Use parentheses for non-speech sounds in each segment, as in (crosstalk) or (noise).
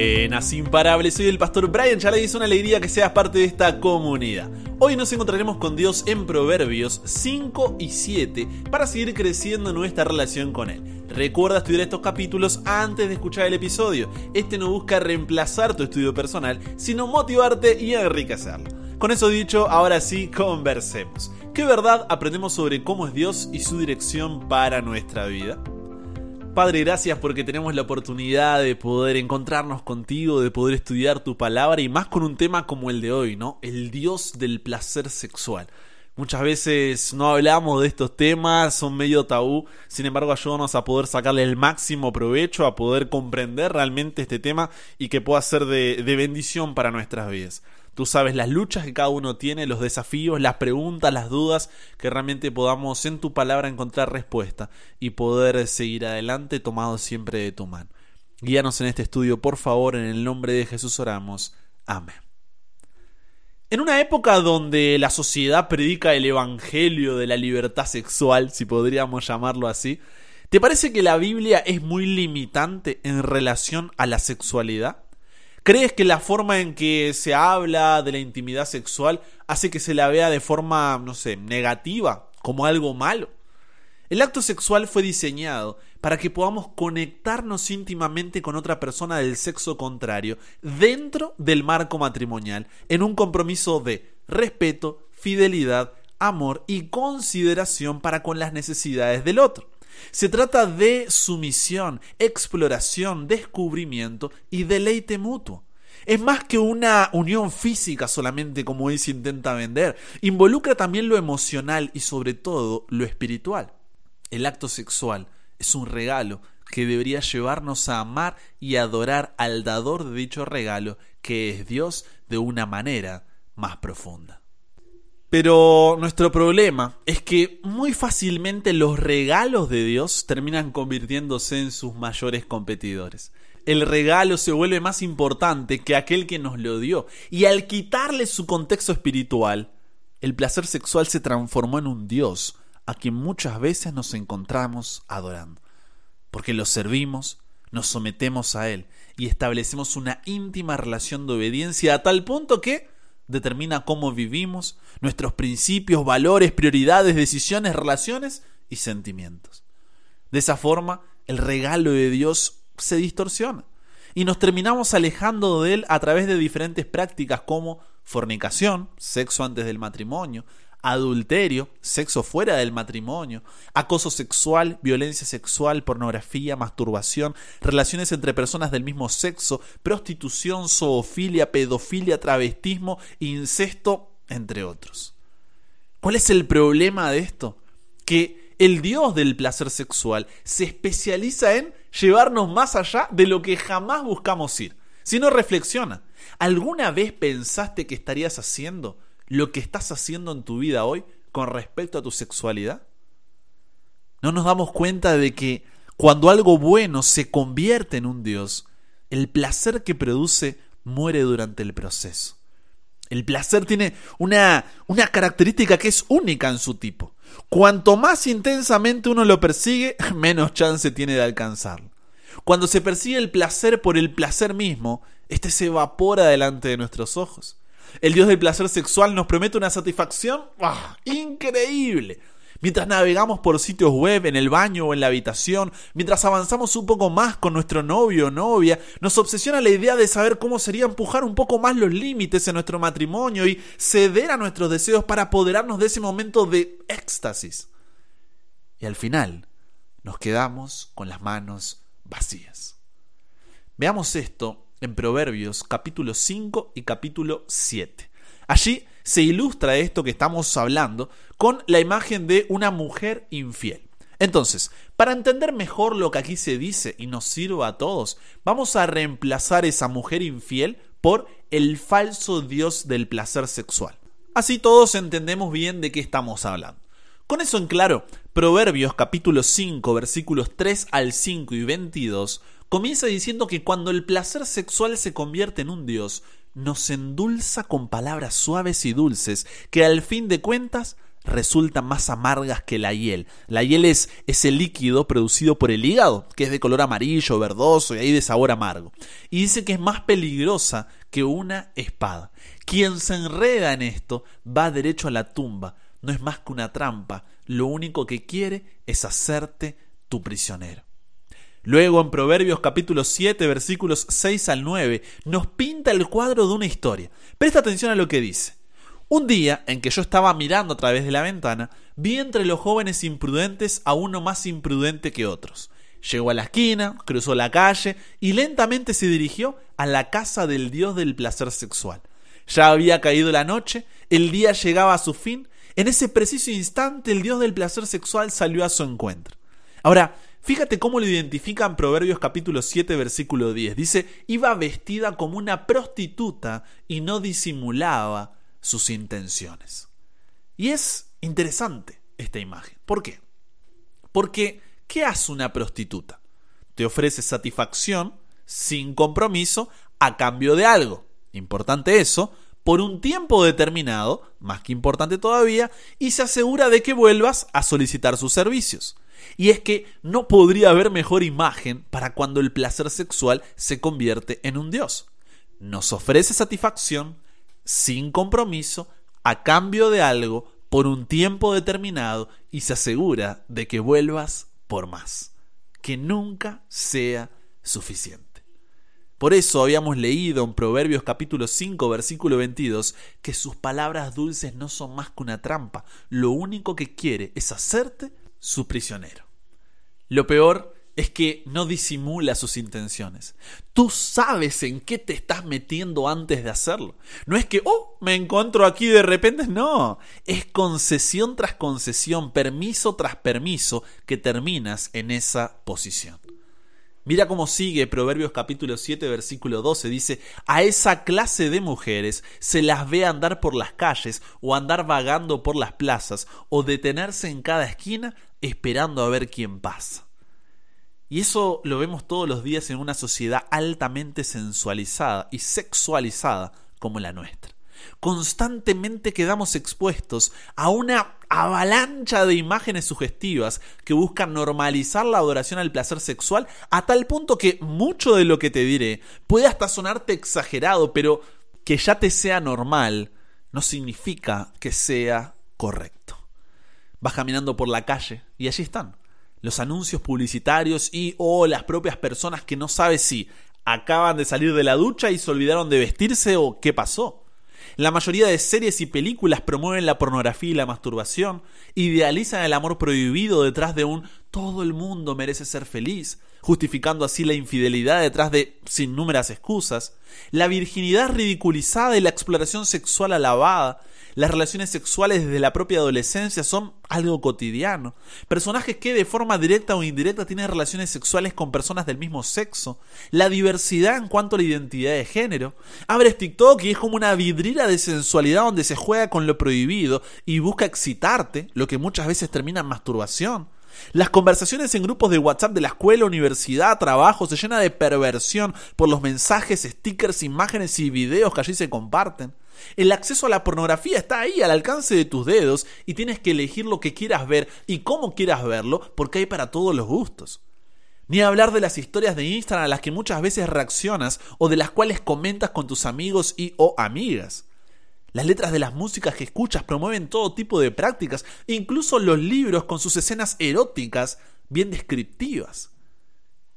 Buenas, imparables, soy el pastor Brian Charlie es una alegría que seas parte de esta comunidad. Hoy nos encontraremos con Dios en Proverbios 5 y 7 para seguir creciendo nuestra relación con Él. Recuerda estudiar estos capítulos antes de escuchar el episodio. Este no busca reemplazar tu estudio personal, sino motivarte y enriquecerlo. Con eso dicho, ahora sí, conversemos. ¿Qué verdad aprendemos sobre cómo es Dios y su dirección para nuestra vida? Padre, gracias porque tenemos la oportunidad de poder encontrarnos contigo, de poder estudiar tu palabra y más con un tema como el de hoy, ¿no? El Dios del placer sexual. Muchas veces no hablamos de estos temas, son medio tabú, sin embargo ayúdanos a poder sacarle el máximo provecho, a poder comprender realmente este tema y que pueda ser de, de bendición para nuestras vidas. Tú sabes las luchas que cada uno tiene, los desafíos, las preguntas, las dudas, que realmente podamos en tu palabra encontrar respuesta y poder seguir adelante tomado siempre de tu mano. Guíanos en este estudio, por favor, en el nombre de Jesús oramos. Amén. En una época donde la sociedad predica el evangelio de la libertad sexual, si podríamos llamarlo así, ¿te parece que la Biblia es muy limitante en relación a la sexualidad? ¿Crees que la forma en que se habla de la intimidad sexual hace que se la vea de forma, no sé, negativa, como algo malo? El acto sexual fue diseñado para que podamos conectarnos íntimamente con otra persona del sexo contrario dentro del marco matrimonial, en un compromiso de respeto, fidelidad, amor y consideración para con las necesidades del otro. Se trata de sumisión, exploración, descubrimiento y deleite mutuo. Es más que una unión física solamente como hoy se intenta vender. Involucra también lo emocional y sobre todo lo espiritual. El acto sexual es un regalo que debería llevarnos a amar y adorar al dador de dicho regalo, que es Dios, de una manera más profunda. Pero nuestro problema es que muy fácilmente los regalos de Dios terminan convirtiéndose en sus mayores competidores. El regalo se vuelve más importante que aquel que nos lo dio. Y al quitarle su contexto espiritual, el placer sexual se transformó en un Dios a quien muchas veces nos encontramos adorando. Porque lo servimos, nos sometemos a Él y establecemos una íntima relación de obediencia a tal punto que determina cómo vivimos, nuestros principios, valores, prioridades, decisiones, relaciones y sentimientos. De esa forma, el regalo de Dios se distorsiona y nos terminamos alejando de él a través de diferentes prácticas como fornicación, sexo antes del matrimonio, adulterio, sexo fuera del matrimonio, acoso sexual, violencia sexual, pornografía, masturbación, relaciones entre personas del mismo sexo, prostitución, zoofilia, pedofilia, travestismo, incesto, entre otros. ¿Cuál es el problema de esto? Que el Dios del placer sexual se especializa en llevarnos más allá de lo que jamás buscamos ir. Si no reflexiona, ¿alguna vez pensaste que estarías haciendo lo que estás haciendo en tu vida hoy con respecto a tu sexualidad? ¿No nos damos cuenta de que cuando algo bueno se convierte en un Dios, el placer que produce muere durante el proceso? El placer tiene una, una característica que es única en su tipo. Cuanto más intensamente uno lo persigue, (laughs) menos chance tiene de alcanzarlo. Cuando se persigue el placer por el placer mismo, este se evapora delante de nuestros ojos. El Dios del placer sexual nos promete una satisfacción increíble. Mientras navegamos por sitios web, en el baño o en la habitación, mientras avanzamos un poco más con nuestro novio o novia, nos obsesiona la idea de saber cómo sería empujar un poco más los límites en nuestro matrimonio y ceder a nuestros deseos para apoderarnos de ese momento de éxtasis. Y al final nos quedamos con las manos vacías. Veamos esto en Proverbios capítulo 5 y capítulo 7. Allí se ilustra esto que estamos hablando con la imagen de una mujer infiel. Entonces, para entender mejor lo que aquí se dice y nos sirva a todos, vamos a reemplazar esa mujer infiel por el falso dios del placer sexual. Así todos entendemos bien de qué estamos hablando. Con eso en claro, Proverbios capítulo 5 versículos 3 al 5 y 22 comienza diciendo que cuando el placer sexual se convierte en un dios, nos endulza con palabras suaves y dulces que al fin de cuentas resultan más amargas que la hiel. La hiel es ese líquido producido por el hígado, que es de color amarillo, verdoso y ahí de sabor amargo. Y dice que es más peligrosa que una espada. Quien se enreda en esto va derecho a la tumba. No es más que una trampa. Lo único que quiere es hacerte tu prisionero. Luego en Proverbios capítulo 7 versículos 6 al 9 nos pinta el cuadro de una historia. Presta atención a lo que dice. Un día en que yo estaba mirando a través de la ventana, vi entre los jóvenes imprudentes a uno más imprudente que otros. Llegó a la esquina, cruzó la calle y lentamente se dirigió a la casa del dios del placer sexual. Ya había caído la noche, el día llegaba a su fin, en ese preciso instante el dios del placer sexual salió a su encuentro. Ahora, Fíjate cómo lo identifica en Proverbios capítulo 7 versículo 10. Dice, iba vestida como una prostituta y no disimulaba sus intenciones. Y es interesante esta imagen. ¿Por qué? Porque, ¿qué hace una prostituta? Te ofrece satisfacción sin compromiso a cambio de algo. Importante eso, por un tiempo determinado, más que importante todavía, y se asegura de que vuelvas a solicitar sus servicios. Y es que no podría haber mejor imagen para cuando el placer sexual se convierte en un dios. Nos ofrece satisfacción sin compromiso a cambio de algo por un tiempo determinado y se asegura de que vuelvas por más, que nunca sea suficiente. Por eso habíamos leído en Proverbios capítulo 5 versículo 22 que sus palabras dulces no son más que una trampa, lo único que quiere es hacerte su prisionero. Lo peor es que no disimula sus intenciones. Tú sabes en qué te estás metiendo antes de hacerlo. No es que, oh, me encuentro aquí de repente, no. Es concesión tras concesión, permiso tras permiso que terminas en esa posición. Mira cómo sigue Proverbios capítulo 7 versículo 12. Dice, a esa clase de mujeres se las ve andar por las calles o andar vagando por las plazas o detenerse en cada esquina esperando a ver quién pasa. Y eso lo vemos todos los días en una sociedad altamente sensualizada y sexualizada como la nuestra constantemente quedamos expuestos a una avalancha de imágenes sugestivas que buscan normalizar la adoración al placer sexual a tal punto que mucho de lo que te diré puede hasta sonarte exagerado, pero que ya te sea normal no significa que sea correcto. Vas caminando por la calle y allí están los anuncios publicitarios y o las propias personas que no sabes si acaban de salir de la ducha y se olvidaron de vestirse o qué pasó. La mayoría de series y películas promueven la pornografía y la masturbación, idealizan el amor prohibido detrás de un todo el mundo merece ser feliz, justificando así la infidelidad detrás de sin númeras excusas, la virginidad ridiculizada y la exploración sexual alabada, las relaciones sexuales desde la propia adolescencia son algo cotidiano. Personajes que de forma directa o indirecta tienen relaciones sexuales con personas del mismo sexo. La diversidad en cuanto a la identidad de género. Abres TikTok y es como una vidriera de sensualidad donde se juega con lo prohibido y busca excitarte, lo que muchas veces termina en masturbación. Las conversaciones en grupos de WhatsApp de la escuela, universidad, trabajo se llenan de perversión por los mensajes, stickers, imágenes y videos que allí se comparten. El acceso a la pornografía está ahí al alcance de tus dedos y tienes que elegir lo que quieras ver y cómo quieras verlo porque hay para todos los gustos. Ni hablar de las historias de Instagram a las que muchas veces reaccionas o de las cuales comentas con tus amigos y o amigas. Las letras de las músicas que escuchas promueven todo tipo de prácticas, incluso los libros con sus escenas eróticas bien descriptivas.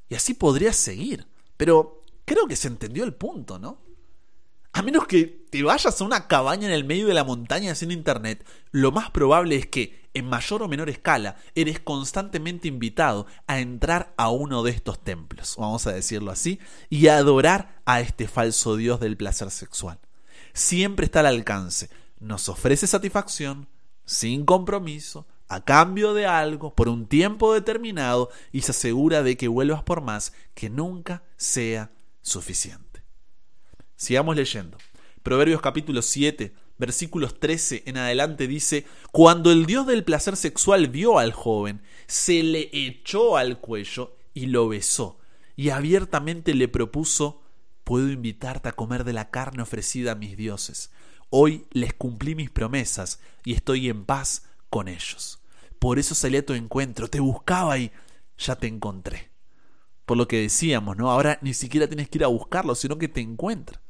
Y así podrías seguir, pero creo que se entendió el punto, ¿no? A menos que te vayas a una cabaña en el medio de la montaña sin internet, lo más probable es que, en mayor o menor escala, eres constantemente invitado a entrar a uno de estos templos, vamos a decirlo así, y a adorar a este falso dios del placer sexual siempre está al alcance. Nos ofrece satisfacción, sin compromiso, a cambio de algo, por un tiempo determinado, y se asegura de que vuelvas por más, que nunca sea suficiente. Sigamos leyendo. Proverbios capítulo 7, versículos 13 en adelante dice, Cuando el Dios del placer sexual vio al joven, se le echó al cuello y lo besó, y abiertamente le propuso puedo invitarte a comer de la carne ofrecida a mis dioses. Hoy les cumplí mis promesas y estoy en paz con ellos. Por eso salí a tu encuentro, te buscaba y ya te encontré. Por lo que decíamos, ¿no? Ahora ni siquiera tienes que ir a buscarlo, sino que te encuentra.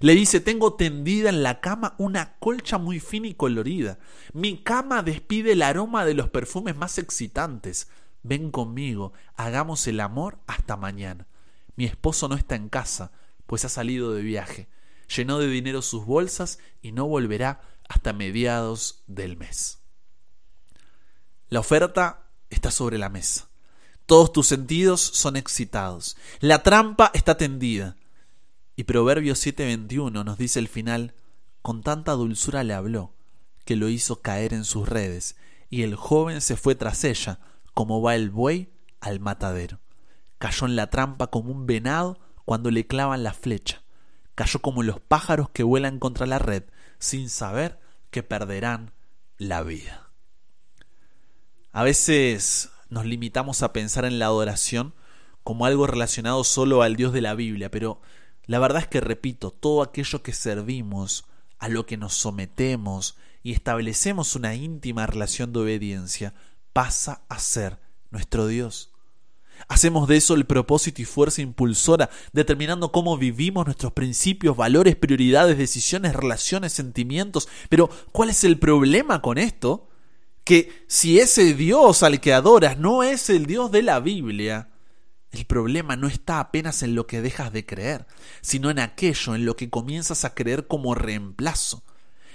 Le dice, tengo tendida en la cama una colcha muy fina y colorida. Mi cama despide el aroma de los perfumes más excitantes. Ven conmigo, hagamos el amor hasta mañana. Mi esposo no está en casa, pues ha salido de viaje. Llenó de dinero sus bolsas y no volverá hasta mediados del mes. La oferta está sobre la mesa. Todos tus sentidos son excitados. La trampa está tendida. Y Proverbios 7:21 nos dice el final, con tanta dulzura le habló, que lo hizo caer en sus redes, y el joven se fue tras ella, como va el buey al matadero. Cayó en la trampa como un venado cuando le clavan la flecha. Cayó como los pájaros que vuelan contra la red, sin saber que perderán la vida. A veces nos limitamos a pensar en la adoración como algo relacionado solo al Dios de la Biblia, pero la verdad es que, repito, todo aquello que servimos, a lo que nos sometemos y establecemos una íntima relación de obediencia, pasa a ser nuestro Dios. Hacemos de eso el propósito y fuerza impulsora, determinando cómo vivimos nuestros principios, valores, prioridades, decisiones, relaciones, sentimientos. Pero, ¿cuál es el problema con esto? Que si ese Dios al que adoras no es el Dios de la Biblia, el problema no está apenas en lo que dejas de creer, sino en aquello en lo que comienzas a creer como reemplazo.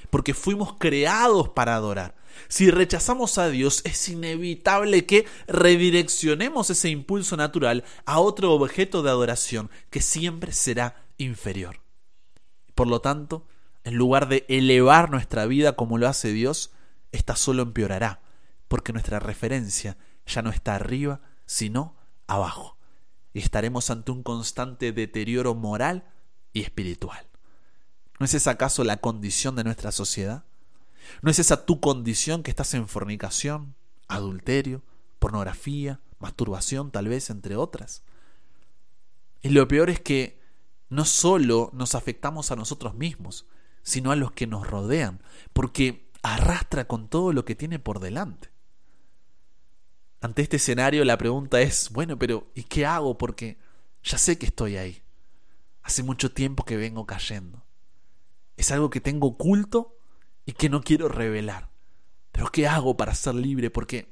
Porque fuimos creados para adorar. Si rechazamos a Dios, es inevitable que redireccionemos ese impulso natural a otro objeto de adoración que siempre será inferior. Por lo tanto, en lugar de elevar nuestra vida como lo hace Dios, esta solo empeorará, porque nuestra referencia ya no está arriba, sino abajo estaremos ante un constante deterioro moral y espiritual. ¿No es esa acaso la condición de nuestra sociedad? ¿No es esa tu condición que estás en fornicación, adulterio, pornografía, masturbación, tal vez, entre otras? Y lo peor es que no solo nos afectamos a nosotros mismos, sino a los que nos rodean, porque arrastra con todo lo que tiene por delante. Ante este escenario la pregunta es, bueno, pero ¿y qué hago? Porque ya sé que estoy ahí. Hace mucho tiempo que vengo cayendo. Es algo que tengo oculto y que no quiero revelar. Pero ¿qué hago para ser libre? Porque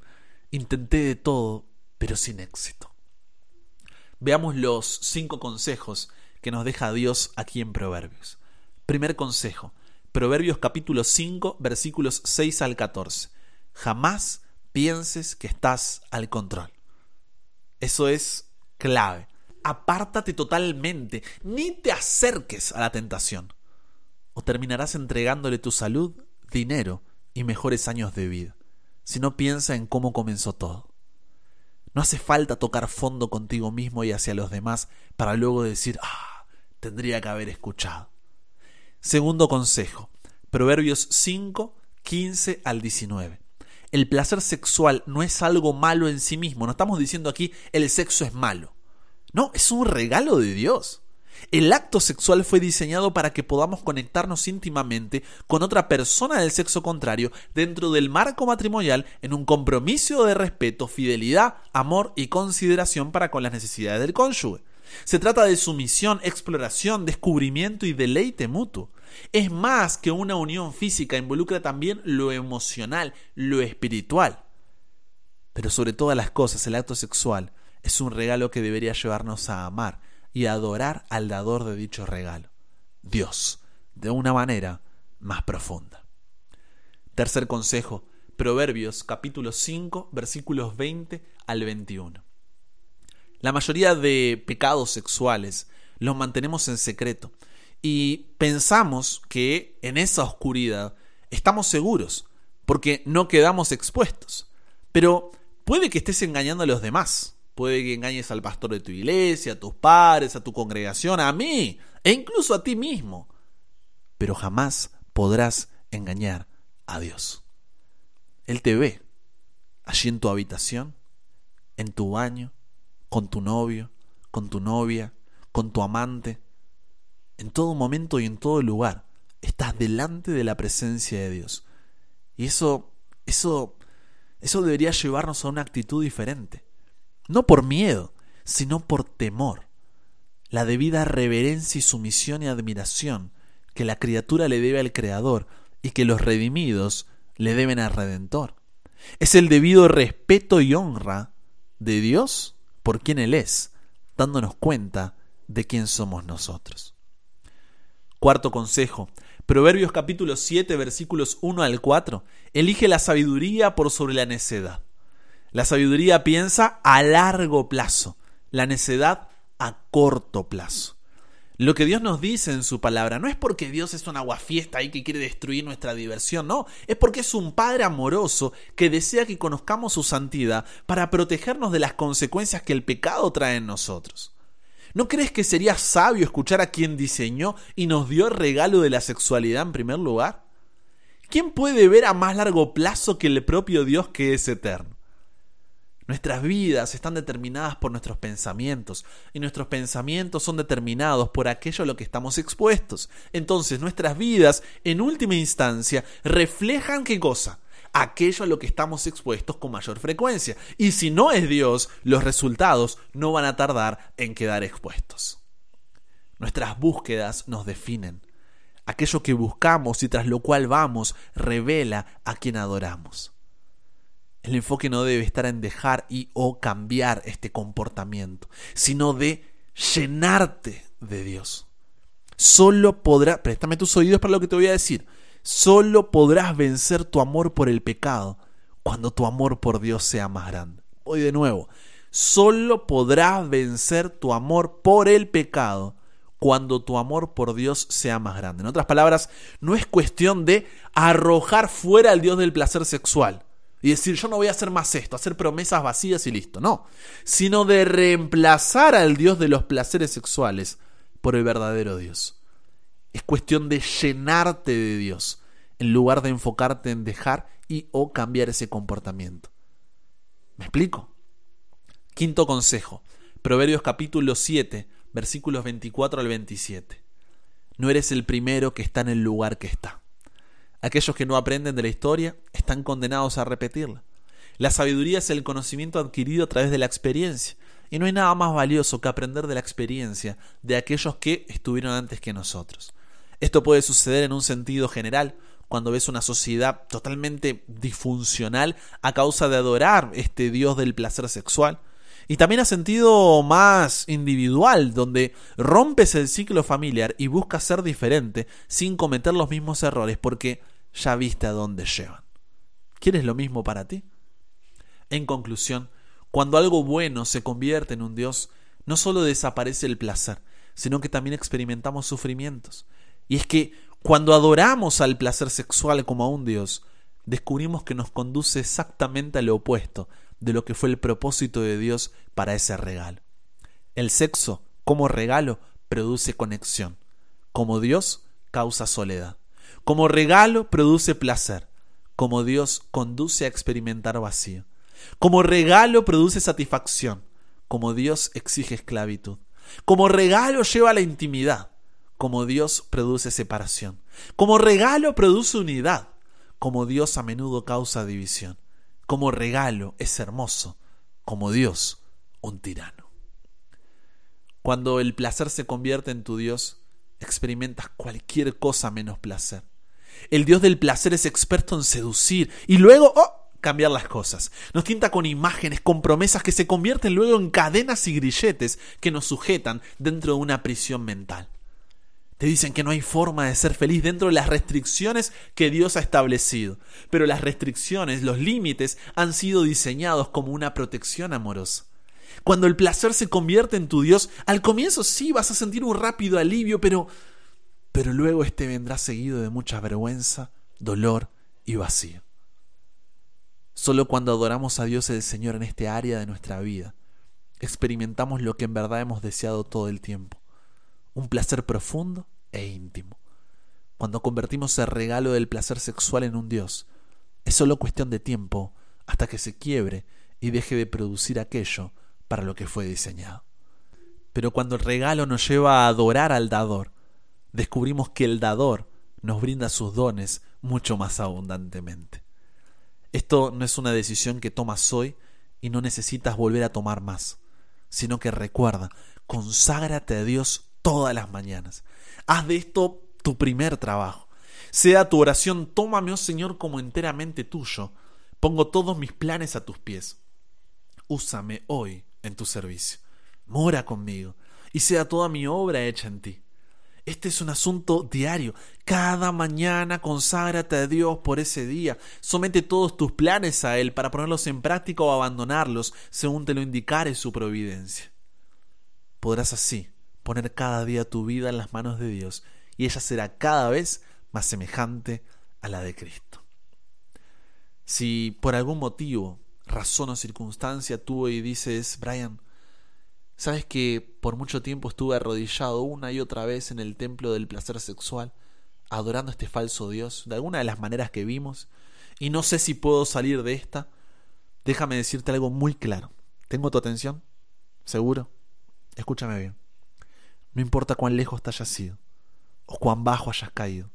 intenté de todo, pero sin éxito. Veamos los cinco consejos que nos deja Dios aquí en Proverbios. Primer consejo, Proverbios capítulo 5, versículos 6 al 14. Jamás pienses que estás al control. Eso es clave. Apártate totalmente, ni te acerques a la tentación, o terminarás entregándole tu salud, dinero y mejores años de vida. Si no piensa en cómo comenzó todo. No hace falta tocar fondo contigo mismo y hacia los demás para luego decir, ah, tendría que haber escuchado. Segundo consejo, Proverbios 5, 15 al 19 el placer sexual no es algo malo en sí mismo. No estamos diciendo aquí el sexo es malo. No, es un regalo de Dios. El acto sexual fue diseñado para que podamos conectarnos íntimamente con otra persona del sexo contrario dentro del marco matrimonial en un compromiso de respeto, fidelidad, amor y consideración para con las necesidades del cónyuge. Se trata de sumisión, exploración, descubrimiento y deleite mutuo. Es más que una unión física, involucra también lo emocional, lo espiritual. Pero sobre todas las cosas, el acto sexual es un regalo que debería llevarnos a amar y a adorar al dador de dicho regalo, Dios, de una manera más profunda. Tercer consejo, Proverbios capítulo 5 versículos 20 al 21. La mayoría de pecados sexuales los mantenemos en secreto y pensamos que en esa oscuridad estamos seguros porque no quedamos expuestos. Pero puede que estés engañando a los demás. Puede que engañes al pastor de tu iglesia, a tus padres, a tu congregación, a mí e incluso a ti mismo. Pero jamás podrás engañar a Dios. Él te ve allí en tu habitación, en tu baño, con tu novio, con tu novia, con tu amante, en todo momento y en todo lugar. Estás delante de la presencia de Dios. Y eso, eso eso debería llevarnos a una actitud diferente. No por miedo, sino por temor. La debida reverencia y sumisión y admiración que la criatura le debe al Creador y que los redimidos le deben al Redentor. Es el debido respeto y honra de Dios por quien Él es, dándonos cuenta de quién somos nosotros. Cuarto consejo, Proverbios capítulo 7 versículos 1 al 4. Elige la sabiduría por sobre la necedad. La sabiduría piensa a largo plazo, la necedad a corto plazo. Lo que Dios nos dice en su palabra no es porque Dios es un aguafiesta y que quiere destruir nuestra diversión, no, es porque es un Padre amoroso que desea que conozcamos su santidad para protegernos de las consecuencias que el pecado trae en nosotros. ¿No crees que sería sabio escuchar a quien diseñó y nos dio el regalo de la sexualidad en primer lugar? ¿Quién puede ver a más largo plazo que el propio Dios que es eterno? Nuestras vidas están determinadas por nuestros pensamientos y nuestros pensamientos son determinados por aquello a lo que estamos expuestos. Entonces nuestras vidas, en última instancia, reflejan qué cosa? aquello a lo que estamos expuestos con mayor frecuencia. Y si no es Dios, los resultados no van a tardar en quedar expuestos. Nuestras búsquedas nos definen. Aquello que buscamos y tras lo cual vamos revela a quien adoramos. El enfoque no debe estar en dejar y o cambiar este comportamiento, sino de llenarte de Dios. Solo podrá, préstame tus oídos para lo que te voy a decir. Solo podrás vencer tu amor por el pecado cuando tu amor por Dios sea más grande. Hoy de nuevo, solo podrás vencer tu amor por el pecado cuando tu amor por Dios sea más grande. En otras palabras, no es cuestión de arrojar fuera al Dios del placer sexual y decir yo no voy a hacer más esto, hacer promesas vacías y listo, no, sino de reemplazar al Dios de los placeres sexuales por el verdadero Dios. Es cuestión de llenarte de Dios, en lugar de enfocarte en dejar y o cambiar ese comportamiento. ¿Me explico? Quinto consejo. Proverbios capítulo 7, versículos 24 al 27. No eres el primero que está en el lugar que está. Aquellos que no aprenden de la historia están condenados a repetirla. La sabiduría es el conocimiento adquirido a través de la experiencia, y no hay nada más valioso que aprender de la experiencia de aquellos que estuvieron antes que nosotros. Esto puede suceder en un sentido general, cuando ves una sociedad totalmente disfuncional a causa de adorar este Dios del placer sexual. Y también a sentido más individual, donde rompes el ciclo familiar y buscas ser diferente sin cometer los mismos errores porque ya viste a dónde llevan. ¿Quieres lo mismo para ti? En conclusión, cuando algo bueno se convierte en un Dios, no solo desaparece el placer, sino que también experimentamos sufrimientos. Y es que cuando adoramos al placer sexual como a un Dios, descubrimos que nos conduce exactamente a lo opuesto de lo que fue el propósito de Dios para ese regalo. El sexo, como regalo, produce conexión. Como Dios, causa soledad. Como regalo, produce placer. Como Dios, conduce a experimentar vacío. Como regalo, produce satisfacción. Como Dios, exige esclavitud. Como regalo, lleva a la intimidad. Como Dios produce separación. Como regalo produce unidad. Como Dios a menudo causa división. Como regalo es hermoso. Como Dios, un tirano. Cuando el placer se convierte en tu Dios, experimentas cualquier cosa menos placer. El Dios del placer es experto en seducir y luego oh, cambiar las cosas. Nos tienta con imágenes, con promesas que se convierten luego en cadenas y grilletes que nos sujetan dentro de una prisión mental. Te dicen que no hay forma de ser feliz dentro de las restricciones que Dios ha establecido. Pero las restricciones, los límites, han sido diseñados como una protección amorosa. Cuando el placer se convierte en tu Dios, al comienzo sí vas a sentir un rápido alivio, pero pero luego este vendrá seguido de mucha vergüenza, dolor y vacío. Solo cuando adoramos a Dios el Señor en este área de nuestra vida, experimentamos lo que en verdad hemos deseado todo el tiempo un placer profundo e íntimo. Cuando convertimos el regalo del placer sexual en un Dios, es solo cuestión de tiempo hasta que se quiebre y deje de producir aquello para lo que fue diseñado. Pero cuando el regalo nos lleva a adorar al dador, descubrimos que el dador nos brinda sus dones mucho más abundantemente. Esto no es una decisión que tomas hoy y no necesitas volver a tomar más, sino que recuerda, conságrate a Dios todas las mañanas. Haz de esto tu primer trabajo. Sea tu oración, tómame, oh Señor, como enteramente tuyo. Pongo todos mis planes a tus pies. Úsame hoy en tu servicio. Mora conmigo y sea toda mi obra hecha en ti. Este es un asunto diario. Cada mañana conságrate a Dios por ese día. Somete todos tus planes a Él para ponerlos en práctica o abandonarlos según te lo indicare su providencia. Podrás así poner cada día tu vida en las manos de Dios y ella será cada vez más semejante a la de Cristo. Si por algún motivo, razón o circunstancia tú y dices, Brian, ¿Sabes que por mucho tiempo estuve arrodillado una y otra vez en el templo del placer sexual, adorando a este falso Dios, de alguna de las maneras que vimos, y no sé si puedo salir de esta? Déjame decirte algo muy claro. ¿Tengo tu atención? ¿Seguro? Escúchame bien. No importa cuán lejos te hayas ido o cuán bajo hayas caído,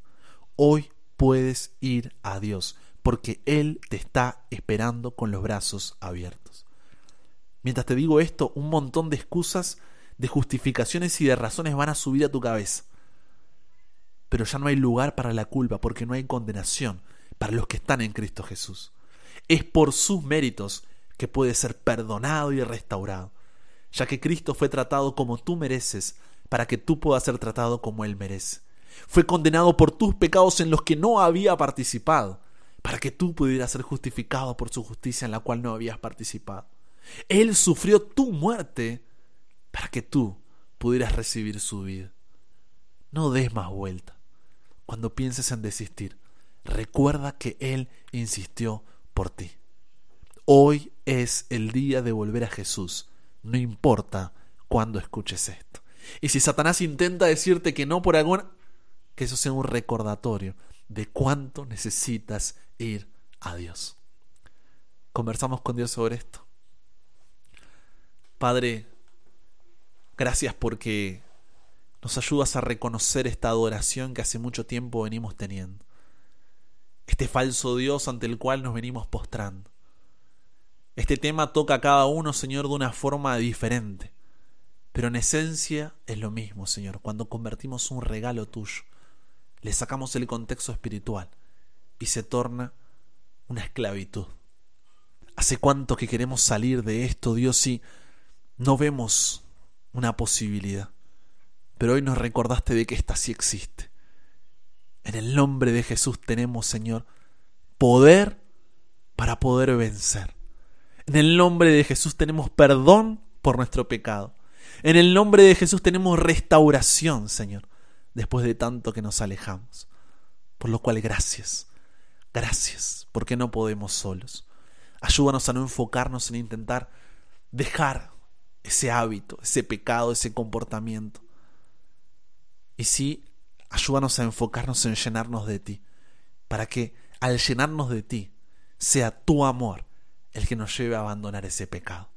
hoy puedes ir a Dios, porque Él te está esperando con los brazos abiertos. Mientras te digo esto, un montón de excusas, de justificaciones y de razones van a subir a tu cabeza. Pero ya no hay lugar para la culpa porque no hay condenación para los que están en Cristo Jesús. Es por sus méritos que puede ser perdonado y restaurado, ya que Cristo fue tratado como tú mereces para que tú puedas ser tratado como Él merece. Fue condenado por tus pecados en los que no había participado, para que tú pudieras ser justificado por su justicia en la cual no habías participado. Él sufrió tu muerte para que tú pudieras recibir su vida. No des más vuelta. Cuando pienses en desistir, recuerda que Él insistió por ti. Hoy es el día de volver a Jesús, no importa cuándo escuches esto. Y si Satanás intenta decirte que no por alguna... que eso sea un recordatorio de cuánto necesitas ir a Dios. Conversamos con Dios sobre esto. Padre, gracias porque nos ayudas a reconocer esta adoración que hace mucho tiempo venimos teniendo. Este falso Dios ante el cual nos venimos postrando. Este tema toca a cada uno, Señor, de una forma diferente. Pero en esencia es lo mismo, Señor. Cuando convertimos un regalo tuyo, le sacamos el contexto espiritual y se torna una esclavitud. ¿Hace cuánto que queremos salir de esto, Dios? Y no vemos una posibilidad. Pero hoy nos recordaste de que esta sí existe. En el nombre de Jesús tenemos, Señor, poder para poder vencer. En el nombre de Jesús tenemos perdón por nuestro pecado. En el nombre de Jesús tenemos restauración, Señor, después de tanto que nos alejamos. Por lo cual, gracias. Gracias, porque no podemos solos. Ayúdanos a no enfocarnos en intentar dejar ese hábito, ese pecado, ese comportamiento. Y sí, ayúdanos a enfocarnos en llenarnos de ti, para que al llenarnos de ti sea tu amor el que nos lleve a abandonar ese pecado.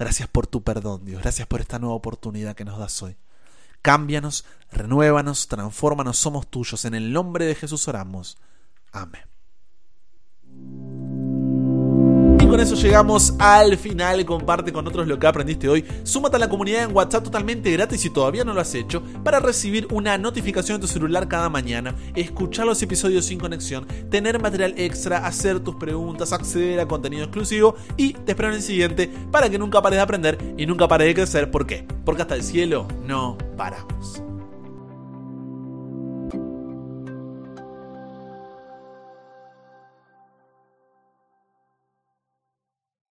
Gracias por tu perdón, Dios. Gracias por esta nueva oportunidad que nos das hoy. Cámbianos, renuévanos, transfórmanos, somos tuyos. En el nombre de Jesús oramos. Amén con eso llegamos al final. Comparte con otros lo que aprendiste hoy. Súmate a la comunidad en WhatsApp totalmente gratis si todavía no lo has hecho para recibir una notificación en tu celular cada mañana, escuchar los episodios sin conexión, tener material extra, hacer tus preguntas, acceder a contenido exclusivo y te espero en el siguiente para que nunca pares de aprender y nunca pares de crecer. ¿Por qué? Porque hasta el cielo no paramos.